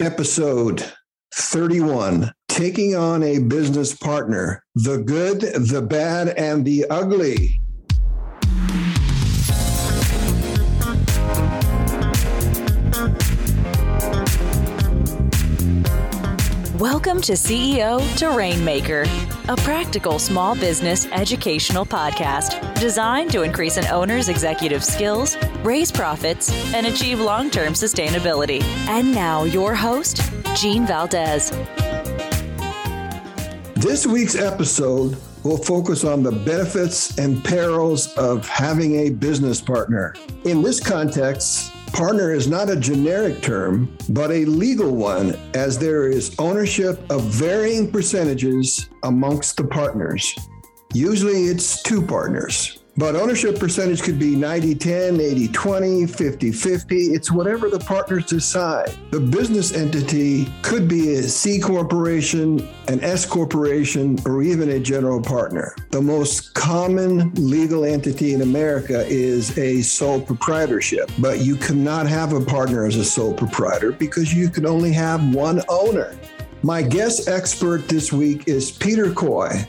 episode 31 Taking on a Business Partner The Good, the Bad, and the Ugly. Welcome to CEO to Rainmaker, a practical small business educational podcast designed to increase an owner's executive skills, raise profits, and achieve long term sustainability. And now, your host, Gene Valdez. This week's episode will focus on the benefits and perils of having a business partner. In this context, Partner is not a generic term, but a legal one, as there is ownership of varying percentages amongst the partners. Usually it's two partners. But ownership percentage could be 90 10, 80 20, 50 50. It's whatever the partners decide. The business entity could be a C corporation, an S corporation, or even a general partner. The most common legal entity in America is a sole proprietorship, but you cannot have a partner as a sole proprietor because you can only have one owner. My guest expert this week is Peter Coye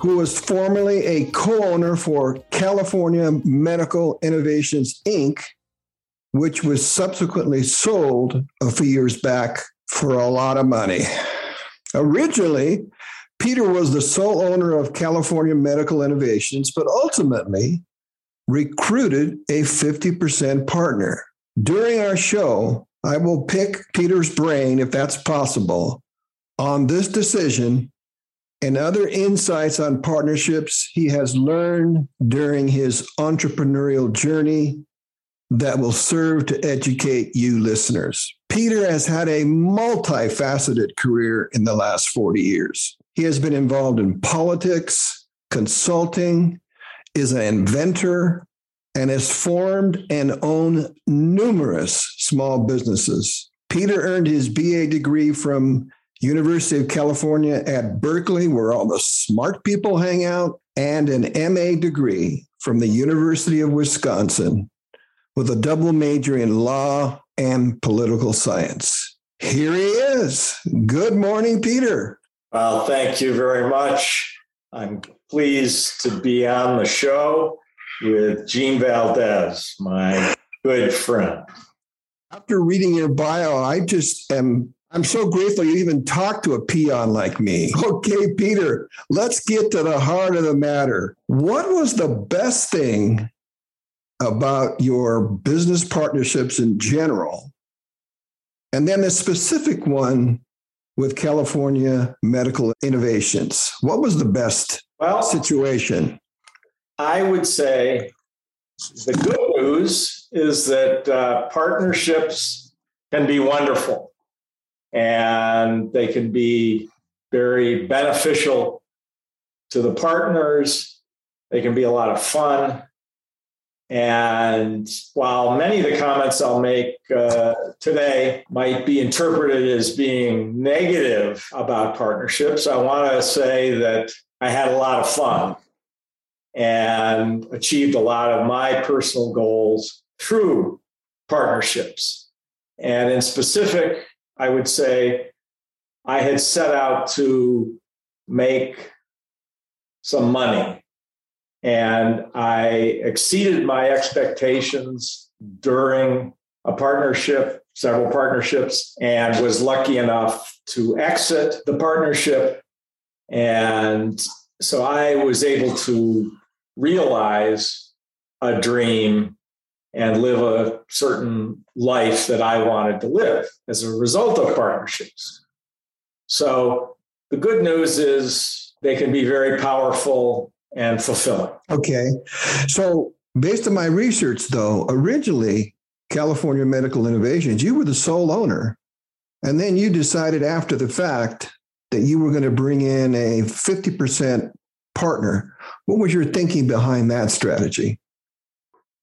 who was formerly a co owner for California Medical Innovations, Inc., which was subsequently sold a few years back for a lot of money. Originally, Peter was the sole owner of California Medical Innovations, but ultimately recruited a 50% partner. During our show, I will pick Peter's brain, if that's possible, on this decision and other insights on partnerships he has learned during his entrepreneurial journey that will serve to educate you listeners. Peter has had a multifaceted career in the last 40 years. He has been involved in politics, consulting, is an inventor, and has formed and owned numerous small businesses. Peter earned his BA degree from University of California at Berkeley, where all the smart people hang out, and an MA degree from the University of Wisconsin with a double major in law and political science. Here he is. Good morning, Peter. Well, thank you very much. I'm pleased to be on the show with Gene Valdez, my good friend. After reading your bio, I just am I'm so grateful you even talked to a peon like me. Okay, Peter, let's get to the heart of the matter. What was the best thing about your business partnerships in general? And then the specific one with California Medical Innovations. What was the best well, situation? I would say the good news is that uh, partnerships can be wonderful and they can be very beneficial to the partners. They can be a lot of fun. And while many of the comments I'll make uh, today might be interpreted as being negative about partnerships, I want to say that I had a lot of fun and achieved a lot of my personal goals through partnerships. And in specific, I would say I had set out to make some money and I exceeded my expectations during a partnership, several partnerships, and was lucky enough to exit the partnership. And so I was able to realize a dream and live a certain life that I wanted to live as a result of partnerships. So the good news is they can be very powerful and fulfilling. Okay. So based on my research though, originally California Medical Innovations, you were the sole owner. And then you decided after the fact that you were going to bring in a 50% partner. What was your thinking behind that strategy?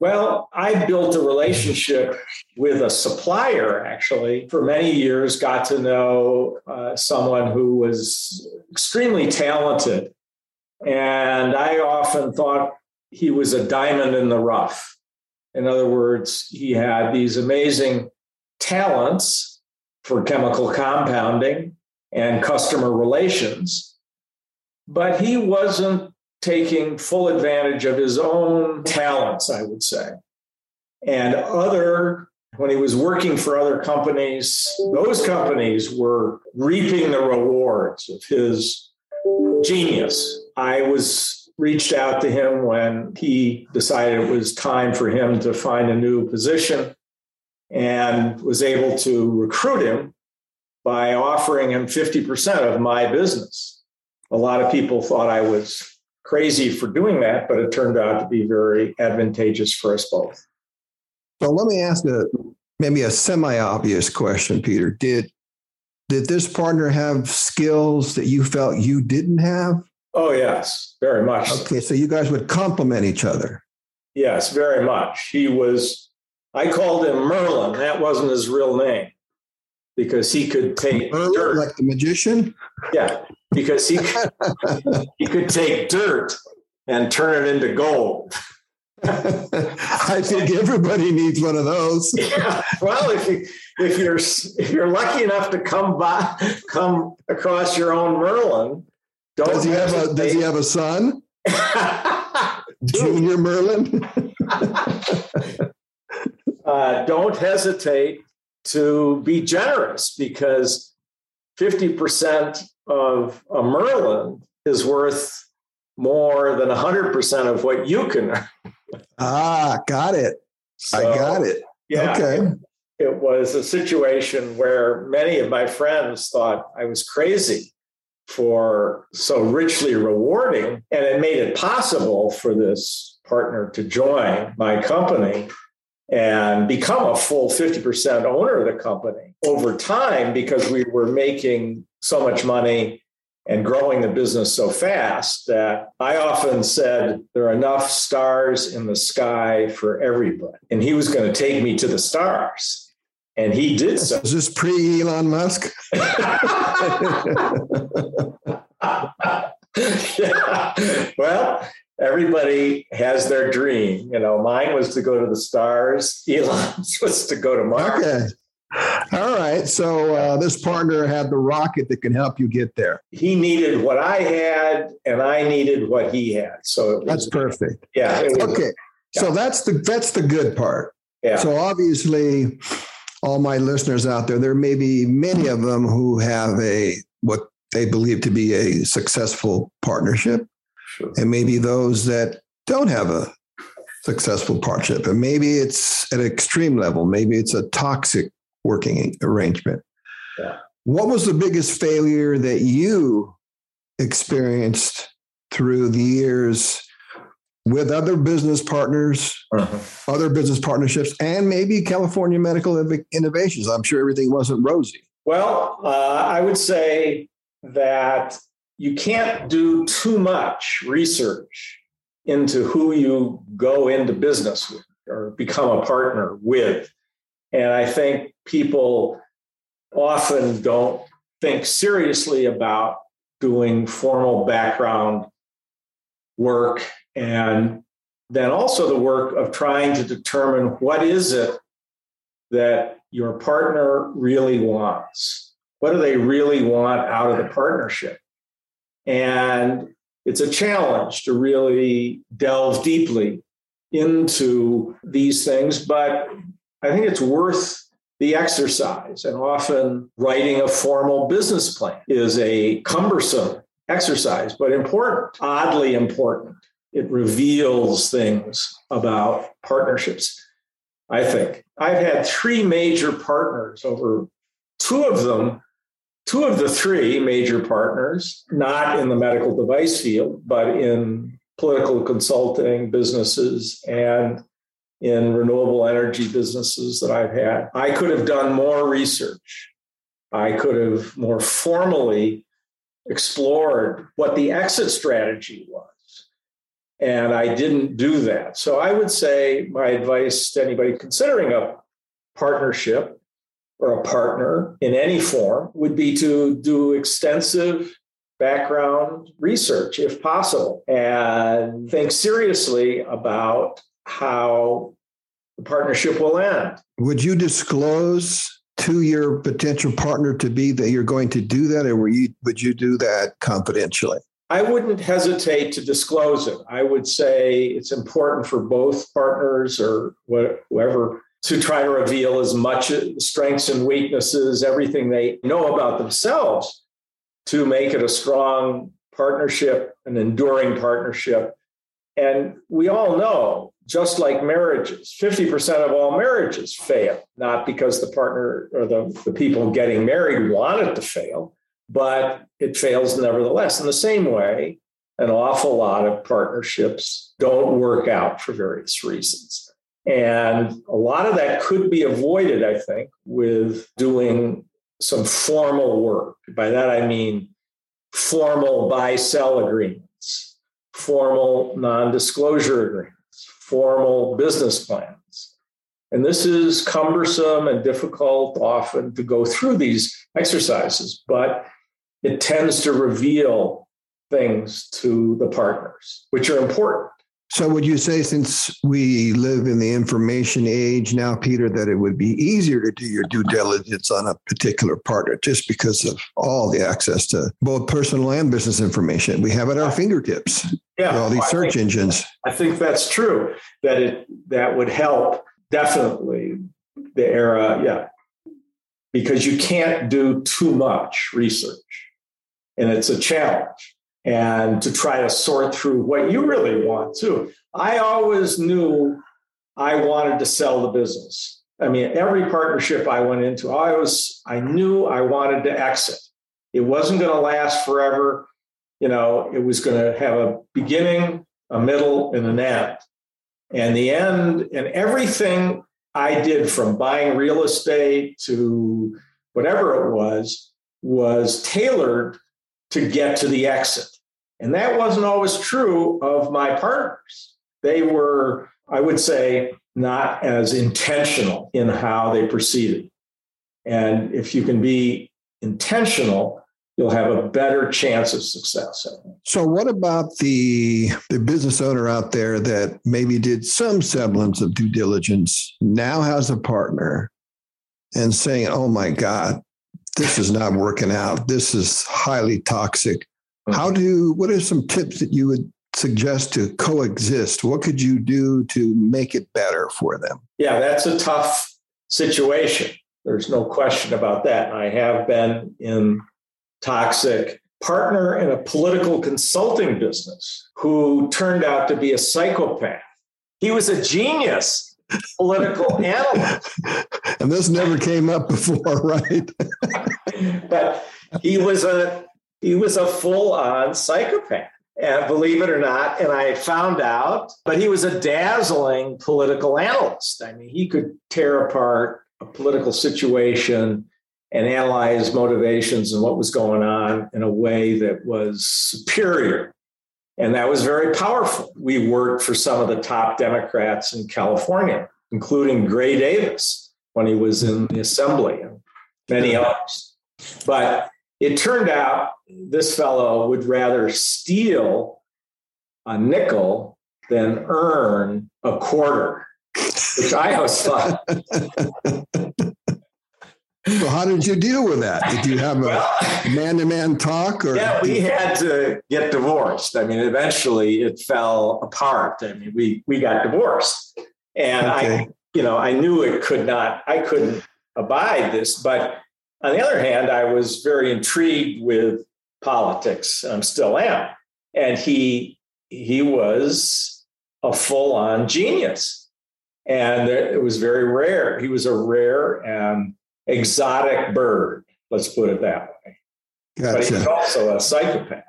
Well, I built a relationship with a supplier actually for many years, got to know uh, someone who was extremely talented. And I often thought he was a diamond in the rough. In other words, he had these amazing talents for chemical compounding and customer relations. But he wasn't taking full advantage of his own talents, I would say. And other, when he was working for other companies, those companies were reaping the rewards of his genius. I was reached out to him when he decided it was time for him to find a new position and was able to recruit him by offering him 50% of my business. A lot of people thought I was crazy for doing that, but it turned out to be very advantageous for us both. So let me ask a maybe a semi-obvious question, Peter. Did did this partner have skills that you felt you didn't have? Oh yes, very much. Okay, so you guys would complement each other. Yes, very much. He was I called him Merlin. That wasn't his real name because he could take Merlin, dirt. like the magician. Yeah, because he could, he could take dirt and turn it into gold. I think everybody needs one of those. Yeah. Well, if you if you're if you're lucky enough to come by come across your own Merlin, don't Does he have a Does he have a son? Junior Merlin. uh, don't hesitate to be generous because 50% of a Merlin is worth more than 100% of what you can earn. ah, got it. I got it. Yeah, Okay. it was a situation where many of my friends thought I was crazy for so richly rewarding. And it made it possible for this partner to join my company and become a full 50% owner of the company over time because we were making so much money and growing the business so fast that I often said there are enough stars in the sky for everybody. And he was going to take me to the stars. And he did so. Is this pre Elon Musk? yeah. Well, everybody has their dream. You know, mine was to go to the stars. Elon's was to go to Mars. Okay. All right. So uh, this partner had the rocket that can help you get there. He needed what I had, and I needed what he had. So it was, That's perfect. yeah. was- Okay. So that's the that's the good part. Yeah. So obviously, all my listeners out there, there may be many of them who have a what they believe to be a successful partnership, Sure. and maybe those that don't have a successful partnership, and maybe it's at an extreme level. Maybe it's a toxic working arrangement. Yeah. What was the biggest failure that you experienced through the years with other business partners Uh-huh. other business partnerships, and maybe California Medical Innovations. I'm sure everything wasn't rosy. Well, uh, I would say that you can't do too much research into who you go into business with or become a partner with. And I think people often don't think seriously about doing formal background work and then also the work of trying to determine what is it that your partner really wants. What do they really want out of the partnership? And it's a challenge to really delve deeply into these things, but I think it's worth the exercise. And often writing a formal business plan is a cumbersome exercise, but important, oddly important. It reveals things about partnerships, I think. I've had three major partners over two of them, two of the three major partners, not in the medical device field, but in political consulting businesses and in renewable energy businesses that I've had. I could have done more research. I could have more formally explored what the exit strategy was. And I didn't do that. So I would say my advice to anybody considering a partnership or a partner in any form would be to do extensive background research if possible and think seriously about how the partnership will end. Would you disclose to your potential partner to be that you're going to do that, or you, would you do that confidentially? I wouldn't hesitate to disclose it. I would say it's important for both partners or whoever to try to reveal as much strengths and weaknesses, everything they know about themselves to make it a strong partnership, an enduring partnership. And we all know, just like marriages, 50% of all marriages fail, not because the partner or the, the people getting married want it to fail, but it fails nevertheless. In the same way, an awful lot of partnerships don't work out for various reasons. And a lot of that could be avoided, I think, with doing some formal work. By that, I mean formal buy sell agreements, formal non disclosure agreements, formal business plans. And this is cumbersome and difficult often to go through these exercises, but it tends to reveal things to the partners, which are important. So, would you say, since we live in the information age now, Peter, that it would be easier to do your due diligence on a particular partner just because of all the access to both personal and business information we have at our fingertips? Yeah, all these search I think, engines. I think that's true. That it that would help definitely the era. Yeah, because you can't do too much research, and it's a challenge and to try to sort through what you really want too. I always knew I wanted to sell the business. I mean, every partnership I went into, I was I knew I wanted to exit. It wasn't going to last forever. You know, it was going to have a beginning, a middle, and an end. And the end, and everything I did from buying real estate to whatever it was, was tailored to get to the exit. And that wasn't always true of my partners. They were, I would say, not as intentional in how they proceeded. And if you can be intentional, you'll have a better chance of success. So, what about the the business owner out there that maybe did some semblance of due diligence, now has a partner, and saying, "Oh my God, this is not working out. This is highly toxic. How do what are some tips that you would suggest to coexist? What could you do to make it better for them? Yeah, that's a tough situation. There's no question about that. I have been in toxic partner in a political consulting business who turned out to be a psychopath. He was a genius political analyst. And this never came up before, right? but he was a he was a full on psychopath. And believe it or not, and I found out, but he was a dazzling political analyst. I mean, he could tear apart a political situation and analyze motivations and what was going on in a way that was superior. And that was very powerful. We worked for some of the top Democrats in California, including Gray Davis when he was in the assembly and many others. But it turned out this fellow would rather steal a nickel than earn a quarter, which I always thought. So how did you deal with that? Did you have a man-to-man talk or Yeah, we had to get divorced. I mean, eventually it fell apart. I mean, we we got divorced. And okay. I, you know, I knew it could not, I couldn't abide this, but on the other hand, I was very intrigued with politics. I'm still am. And he he was a full-on genius. And it was very rare. He was a rare and exotic bird, let's put it that way. Gotcha. But he's also a psychopath.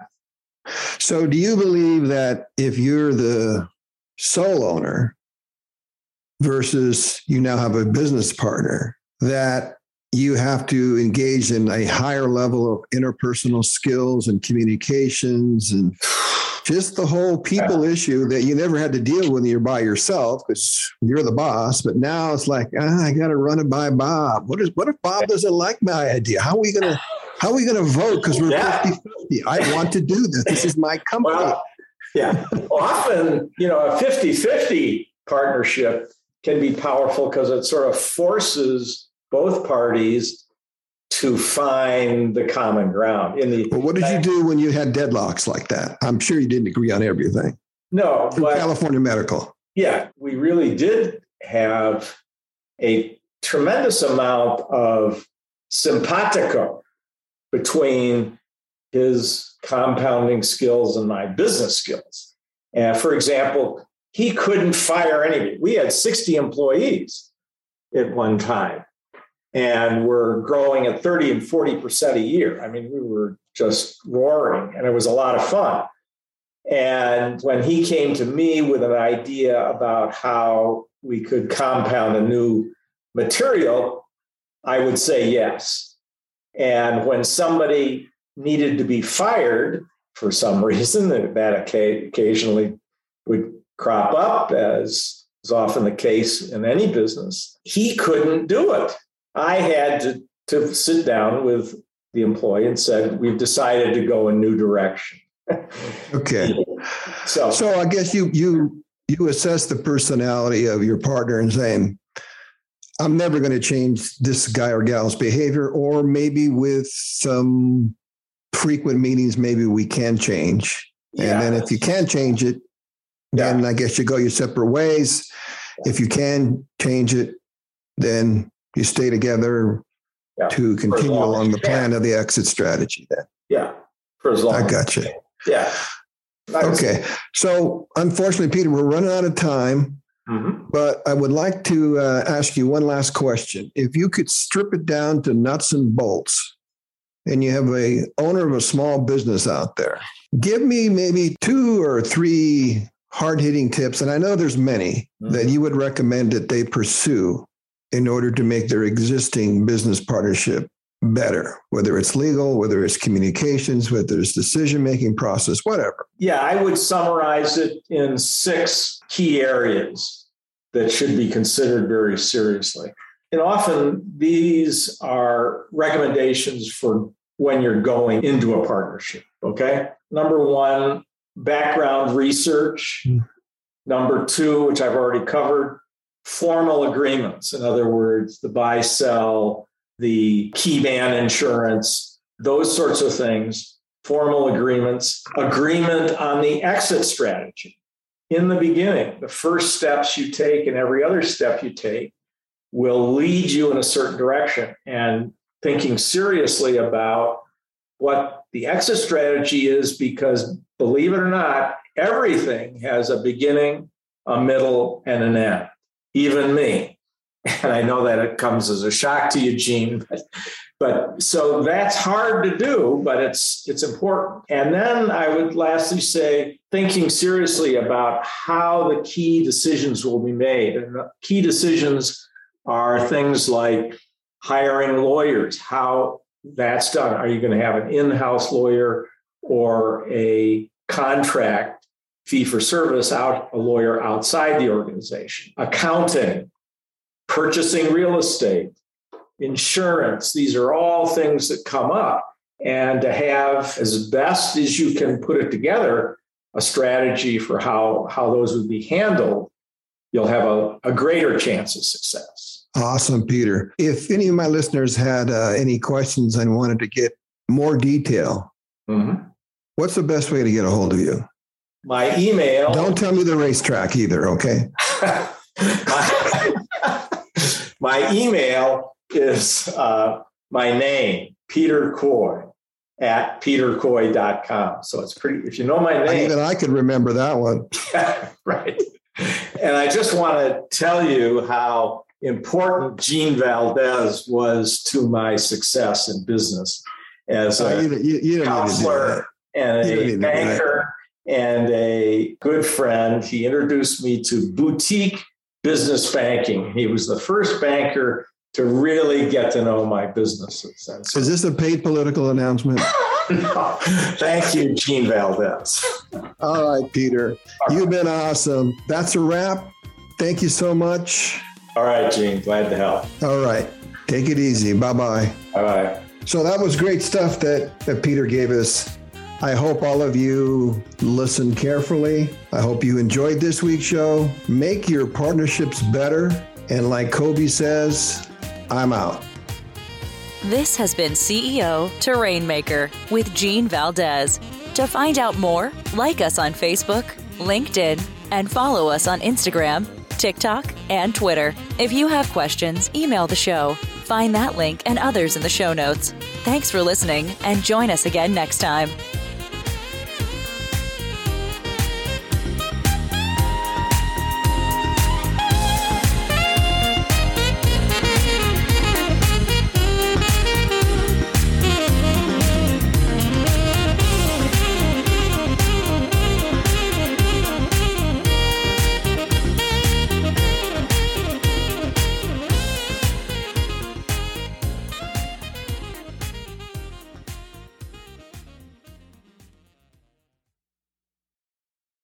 So do you believe that if you're the sole owner versus you now have a business partner, that you have to engage in a higher level of interpersonal skills and communications and just the whole people yeah. issue that you never had to deal with when you're by yourself because you're the boss. But now it's like, ah, I got to run it by Bob. What is what if Bob doesn't like my idea? How are we gonna how are we gonna vote? Because we're yeah. 50-50. I want to do this. This is my company. Well, yeah. Often, you know, a 50-50 partnership can be powerful because it sort of forces both parties to find the common ground. In the well, what did you do when you had deadlocks like that? I'm sure you didn't agree on everything. No, but California Medical. Yeah, we really did have a tremendous amount of simpatico between his compounding skills and my business skills. And for example, he couldn't fire anybody. We had 60 employees at one time, and we're growing at 30 and 40% a year. I mean, we were just roaring, and it was a lot of fun. And when he came to me with an idea about how we could compound a new material, I would say yes. And when somebody needed to be fired for some reason, that occasionally would crop up, as is often the case in any business, he couldn't do it. I had to, to sit down with the employee and said, We've decided to go a new direction. okay. So, so I guess you you you assess the personality of your partner and saying, I'm never going to change this guy or gal's behavior, or maybe with some frequent meetings, maybe we can change. Yeah. And then if you can't change it, then yeah. I guess you go your separate ways. If you can change it, then you stay together yeah. to continue along the plan of the exit strategy. Then, yeah, for as long. I got you. Yeah. Okay. So, unfortunately, Peter, we're running out of time. Mm-hmm. But I would like to uh, ask you one last question. If you could strip it down to nuts and bolts, and you have a owner of a small business out there, give me maybe two or three hard hitting tips, and I know there's many mm-hmm. that you would recommend that they pursue in order to make their existing business partnership better, whether it's legal, whether it's communications, whether it's decision making process, whatever. Yeah, I would summarize it in six key areas that should be considered very seriously. And often these are recommendations for when you're going into a partnership. Okay. Number one, background research. Mm. Number two, which I've already covered, formal agreements. In other words, the buy sell, the key man insurance, those sorts of things, formal agreements, agreement on the exit strategy. In the beginning, the first steps you take and every other step you take will lead you in a certain direction. And thinking seriously about what the exit strategy is, because believe it or not, everything has a beginning, a middle, and an end, even me. And I know that it comes as a shock to you, Gene, but, but so that's hard to do, but it's it's important. And then I would lastly say thinking seriously about how the key decisions will be made. And key decisions are things like hiring lawyers, how that's done. Are you going to have an in-house lawyer or a contract fee for service out a lawyer outside the organization? Accounting, purchasing real estate, insurance. These are all things that come up. And to have as best as you can put it together, a strategy for how, how those would be handled, you'll have a, a greater chance of success. Awesome, Peter. If any of my listeners had uh, any questions and wanted to get more detail, mm-hmm. what's the best way to get a hold of you? My email. Don't tell me the racetrack either, okay? my, my email is uh, my name, Peter Coye at petercoye.com. So it's pretty, if you know my name. Even I could remember that one. right. And I just want to tell you how important Gene Valdez was to my success in business as a you, you, you counselor and a banker and a good friend. He introduced me to boutique business banking. He was the first banker to really get to know my businesses. So, Is this a paid political announcement? no. Thank you, Gene Valdez. All right, Peter. You've been awesome. That's a wrap. Thank you so much. All right, Gene. Glad to help. All right. Take it easy. Bye bye. Bye bye. So that was great stuff that, that Peter gave us. I hope all of you listened carefully. I hope you enjoyed this week's show. Make your partnerships better. And like Kobe says, I'm out. This has been CEO to Rainmaker with Gene Valdez. To find out more, like us on Facebook, LinkedIn, and follow us on Instagram, TikTok, and Twitter. If you have questions, email the show. Find that link and others in the show notes. Thanks for listening and join us again next time.